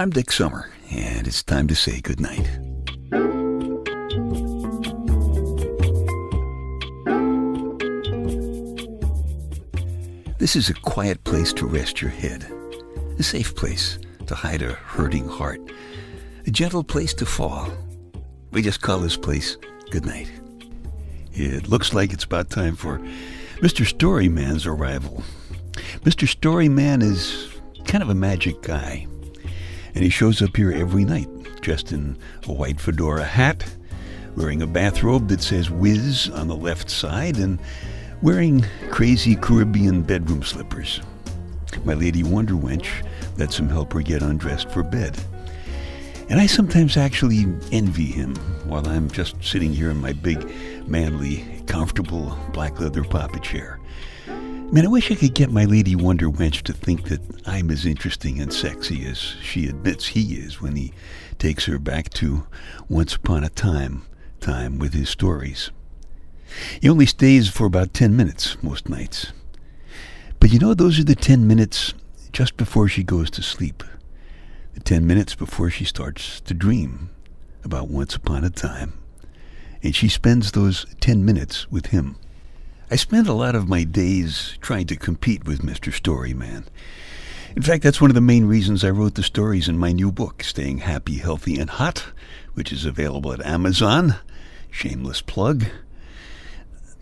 I'm Dick Summer, and it's time to say goodnight. This is a quiet place to rest your head, a safe place to hide a hurting heart, a gentle place to fall. We just call this place goodnight. It looks like it's about time for Mr. Storyman's arrival. Mr. Storyman is kind of a magic guy, and he shows up here every night dressed in a white fedora hat, wearing a bathrobe that says Whiz on the left side, and wearing crazy Caribbean bedroom slippers. My lady Wonder Wench lets him help her get undressed for bed. And I sometimes actually envy him while I'm just sitting here in my big, manly, comfortable black leather papa chair. Man, I wish I could get my Lady Wonder Wench to think that I'm as interesting and sexy as she admits he is when he takes her back to once upon a time, time with his stories. He only stays for about 10 minutes most nights. But you know, those are the 10 minutes just before she goes to sleep. The 10 minutes before she starts to dream about once upon a time. And she spends those 10 minutes with him. I spend a lot of my days trying to compete with Mr. Storyman. In fact, that's one of the main reasons I wrote the stories in my new book, Staying Happy, Healthy, and Hot, which is available at Amazon. Shameless plug.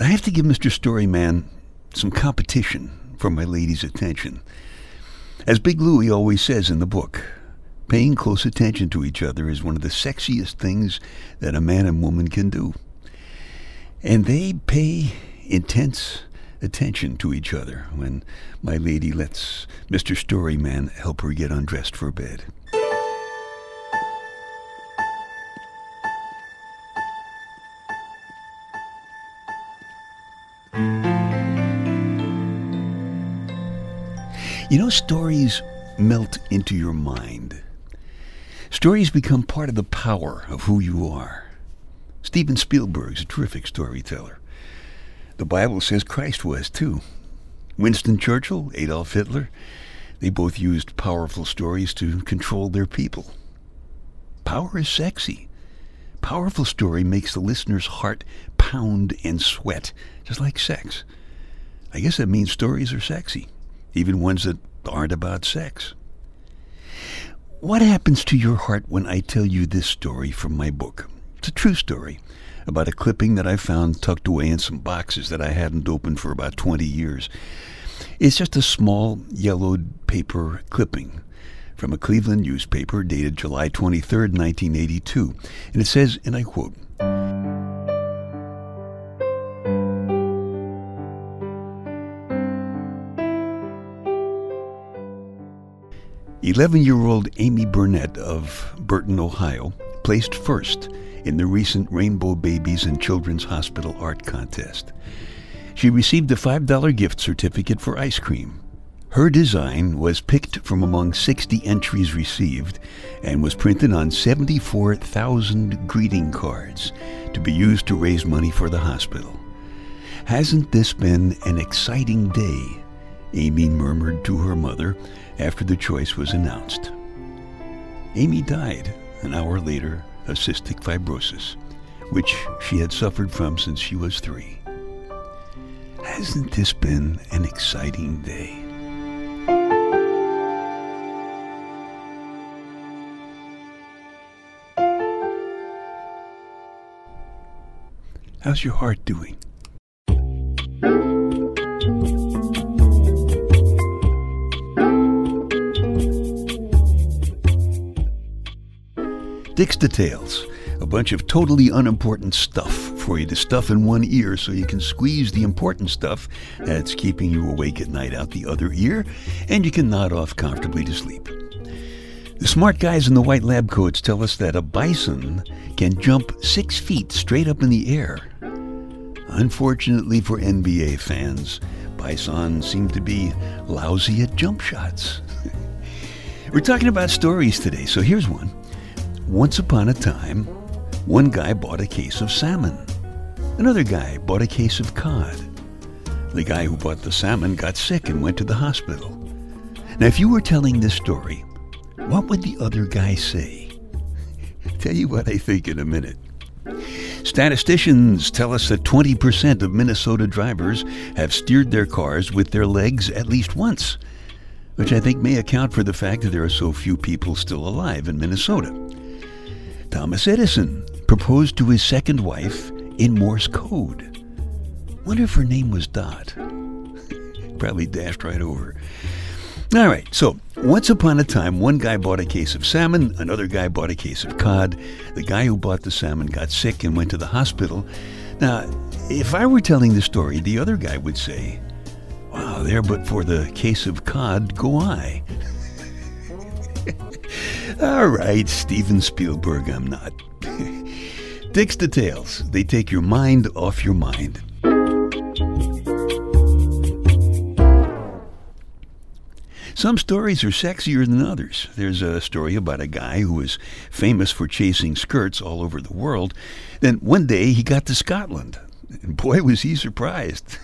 I have to give Mr. Storyman some competition for my lady's attention. As Big Louie always says in the book, paying close attention to each other is one of the sexiest things that a man and woman can do. And they pay intense attention to each other when my lady lets Mr. Storyman help her get undressed for bed. You know, stories melt into your mind. Stories become part of the power of who you are. Steven Spielberg's a terrific storyteller. The Bible says Christ was too. Winston Churchill, Adolf Hitler, they both used powerful stories to control their people. Power is sexy. Powerful story makes the listener's heart pound and sweat, just like sex. I guess that means stories are sexy even ones that aren't about sex. What happens to your heart when I tell you this story from my book? It's a true story about a clipping that I found tucked away in some boxes that I hadn't opened for about 20 years. It's just a small yellowed paper clipping from a Cleveland newspaper dated July 23, 1982. And it says, and I quote, 11 year old Amy Burnett of Burton, Ohio, placed first in the recent Rainbow Babies and Children's Hospital Art Contest. She received a $5 gift certificate for ice cream. Her design was picked from among 60 entries received and was printed on 74,000 greeting cards to be used to raise money for the hospital. Hasn't this been an exciting day? Amy murmured to her mother after the choice was announced. Amy died an hour later of cystic fibrosis, which she had suffered from since she was three. Hasn't this been an exciting day? How's your heart doing? Dick's Details, a bunch of totally unimportant stuff for you to stuff in one ear so you can squeeze the important stuff that's keeping you awake at night out the other ear, and you can nod off comfortably to sleep. The smart guys in the white lab coats tell us that a bison can jump six feet straight up in the air. Unfortunately for NBA fans, bison seem to be lousy at jump shots. We're talking about stories today, so here's one. Once upon a time, one guy bought a case of salmon. Another guy bought a case of cod. The guy who bought the salmon got sick and went to the hospital. Now, if you were telling this story what would the other guy say? Tell you what I think in a minute. Statisticians tell us that 20% of Minnesota drivers have steered their cars with their legs at least once, which I think may account for the fact that there are so few people still alive in Minnesota. Thomas Edison proposed to his second wife in Morse code. Wonder if her name was Dot. Probably dashed right over. All right, so once upon a time, one guy bought a case of salmon, another guy bought a case of cod. The guy who bought the salmon got sick and went to the hospital. Now, if I were telling the story, the other guy would say, Wow, there but for the case of cod go I. All right, Steven Spielberg, I'm not. Dick's Details. They take your mind off your mind. Some stories are sexier than others. There's a story about a guy who was famous for chasing skirts all over the world. Then one day he got to Scotland. And boy, was he surprised.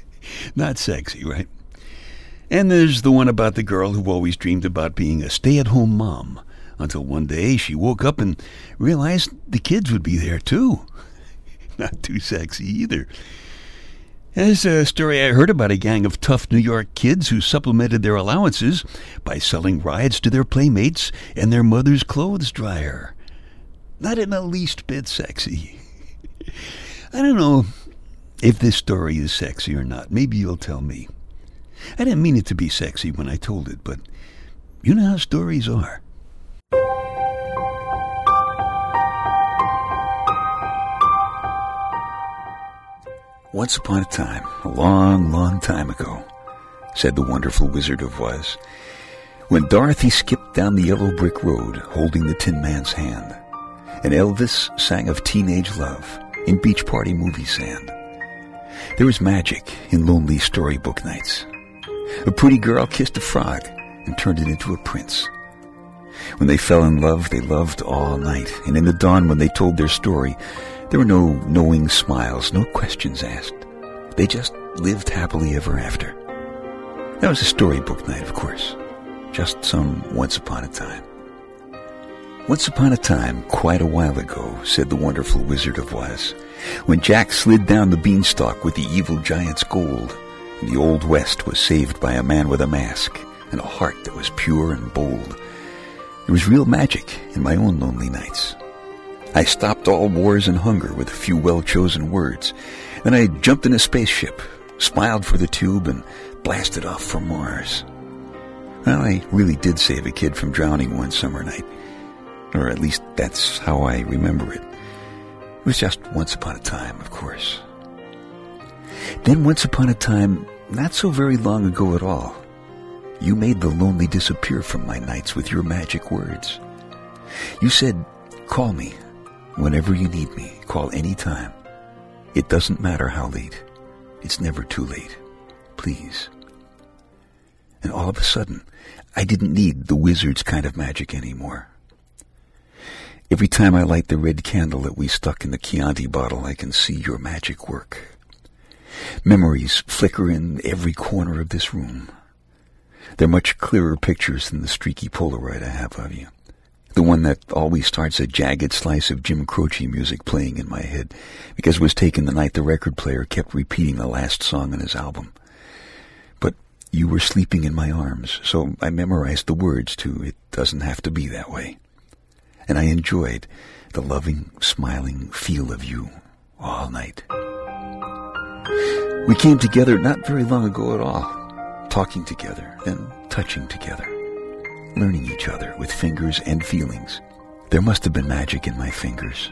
Not sexy, right? And there's the one about the girl who always dreamed about being a stay at home mom until one day she woke up and realized the kids would be there too. Not too sexy either. There's a story I heard about a gang of tough New York kids who supplemented their allowances by selling rides to their playmates and their mother's clothes dryer. Not in the least bit sexy. I don't know if this story is sexy or not. Maybe you'll tell me. I didn't mean it to be sexy when I told it, but you know how stories are. Once upon a time, a long, long time ago, said the wonderful Wizard of Oz, when Dorothy skipped down the yellow brick road holding the Tin Man's hand, and Elvis sang of teenage love in beach party movie sand. There was magic in lonely storybook nights. A pretty girl kissed a frog and turned it into a prince. When they fell in love, they loved all night, and in the dawn when they told their story, there were no knowing smiles, no questions asked. They just lived happily ever after. That was a storybook night, of course. Just some once upon a time. Once upon a time, quite a while ago, said the wonderful Wizard of Oz, when Jack slid down the beanstalk with the evil giant's gold, and the Old West was saved by a man with a mask and a heart that was pure and bold. There was real magic in my own lonely nights. I stopped all wars and hunger with a few well-chosen words. Then I jumped in a spaceship, smiled for the tube, and blasted off for Mars. Well, I really did save a kid from drowning one summer night. Or at least that's how I remember it. It was just once upon a time, of course. Then once upon a time, not so very long ago at all, you made the lonely disappear from my nights with your magic words. You said, call me, Whenever you need me, call any time. It doesn't matter how late. It's never too late. Please. And all of a sudden, I didn't need the wizard's kind of magic anymore. Every time I light the red candle that we stuck in the Chianti bottle, I can see your magic work. Memories flicker in every corner of this room. They're much clearer pictures than the streaky Polaroid I have of you. The one that always starts a jagged slice of Jim Croce music playing in my head, because it was taken the night the record player kept repeating the last song on his album. But you were sleeping in my arms, so I memorized the words to It Doesn't Have to Be That Way. And I enjoyed the loving, smiling feel of you all night. We came together not very long ago at all, talking together, and touching together learning each other with fingers and feelings. There must have been magic in my fingers.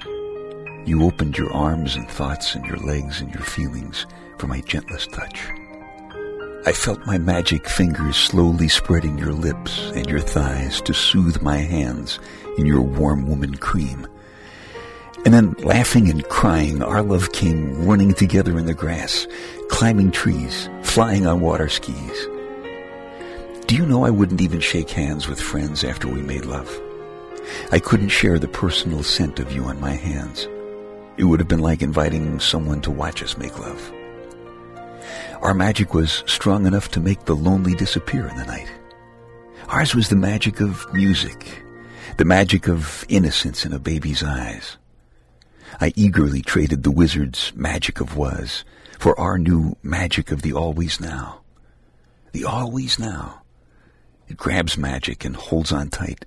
You opened your arms and thoughts and your legs and your feelings for my gentlest touch. I felt my magic fingers slowly spreading your lips and your thighs to soothe my hands in your warm woman cream. And then laughing and crying, our love came running together in the grass, climbing trees, flying on water skis. Do you know I wouldn't even shake hands with friends after we made love? I couldn't share the personal scent of you on my hands. It would have been like inviting someone to watch us make love. Our magic was strong enough to make the lonely disappear in the night. Ours was the magic of music, the magic of innocence in a baby's eyes. I eagerly traded the wizard's magic of was for our new magic of the always now. The always now. It grabs magic and holds on tight,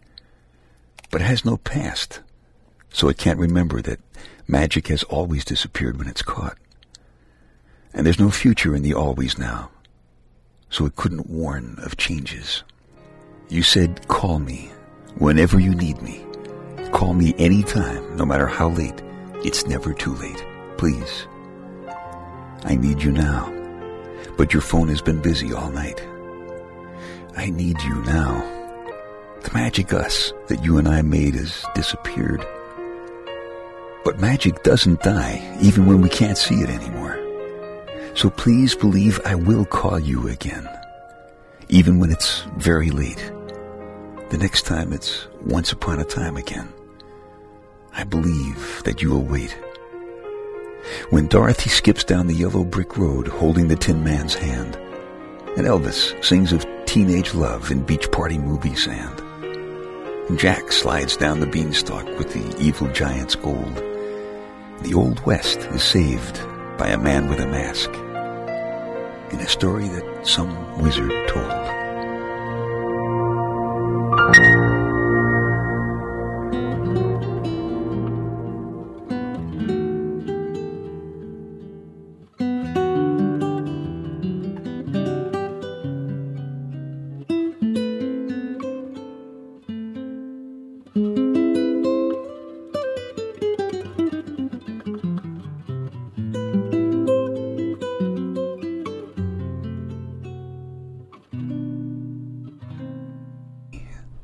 but it has no past, so it can't remember that magic has always disappeared when it's caught. And there's no future in the always now, so it couldn't warn of changes. You said, call me whenever you need me. Call me anytime, no matter how late. It's never too late. Please. I need you now, but your phone has been busy all night. I need you now. The magic us that you and I made has disappeared. But magic doesn't die, even when we can't see it anymore. So please believe I will call you again, even when it's very late. The next time it's once upon a time again. I believe that you will wait. When Dorothy skips down the yellow brick road holding the Tin Man's hand, and Elvis sings of teenage love in beach party movie sand, Jack slides down the beanstalk with the evil giant's gold, the Old West is saved by a man with a mask in a story that some wizard told.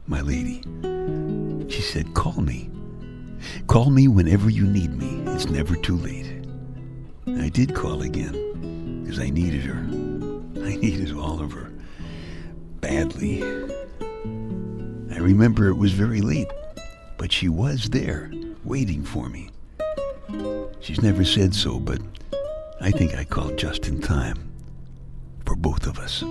My lady. She said, Call me. Call me whenever you need me. It's never too late. I did call again because I needed her. I needed all of her. Badly. I remember it was very late, but she was there, waiting for me. She's never said so, but I think I called just in time for both of us.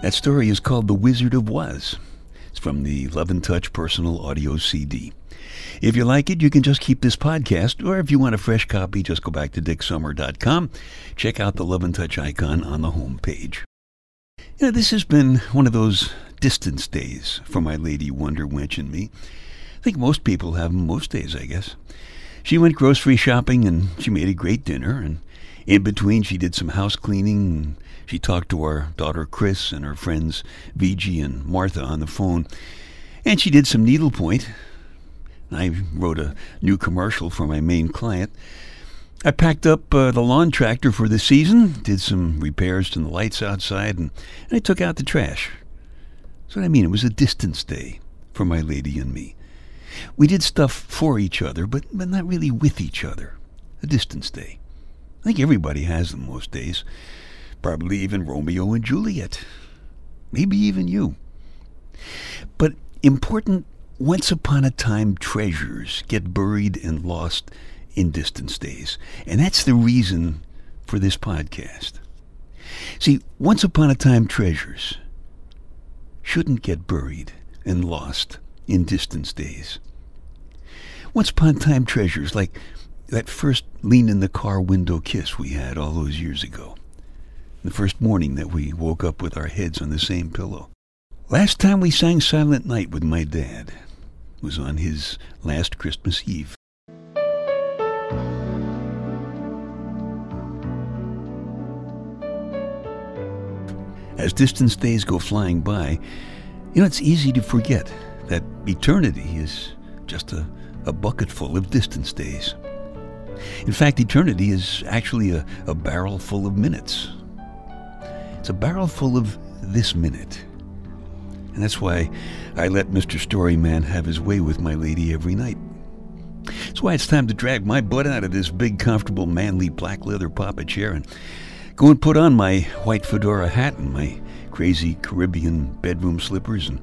That story is called The Wizard of Was. It's from the Love and Touch personal audio CD. If you like it, you can just keep this podcast, or if you want a fresh copy, just go back to dicksummer.com. Check out the Love and Touch icon on the home page. You know, this has been one of those distance days for my lady Wonder Wench and me. I think most people have them most days, I guess. She went grocery shopping and she made a great dinner, and in between she did some house cleaning she talked to our daughter Chris and her friends VG and Martha on the phone. And she did some needlepoint. I wrote a new commercial for my main client. I packed up uh, the lawn tractor for the season, did some repairs to the lights outside, and, and I took out the trash. That's what I mean. It was a distance day for my lady and me. We did stuff for each other, but, but not really with each other. A distance day. I think everybody has them most days. Probably even Romeo and Juliet. Maybe even you. But important once upon a time treasures get buried and lost in distance days. And that's the reason for this podcast. See, once upon a time treasures shouldn't get buried and lost in distance days. Once upon a time treasures like that first lean in the car window kiss we had all those years ago. The first morning that we woke up with our heads on the same pillow. Last time we sang Silent Night with my dad was on his last Christmas Eve. As distance days go flying by, you know, it's easy to forget that eternity is just a, a bucket full of distance days. In fact, eternity is actually a, a barrel full of minutes. It's a barrel full of this minute. And that's why I let Mr. Storyman have his way with my lady every night. That's why it's time to drag my butt out of this big, comfortable, manly black leather papa chair and go and put on my white fedora hat and my crazy Caribbean bedroom slippers and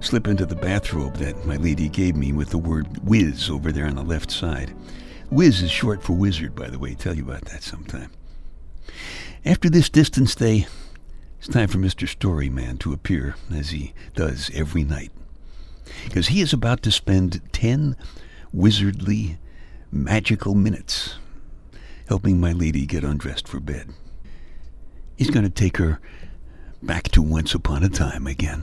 slip into the bathrobe that my lady gave me with the word whiz over there on the left side. Whiz is short for wizard, by the way. Tell you about that sometime. After this distance, stay, it's time for Mr. Storyman to appear, as he does every night. Because he is about to spend ten wizardly, magical minutes helping my lady get undressed for bed. He's going to take her back to once upon a time again.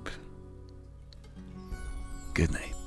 Good night.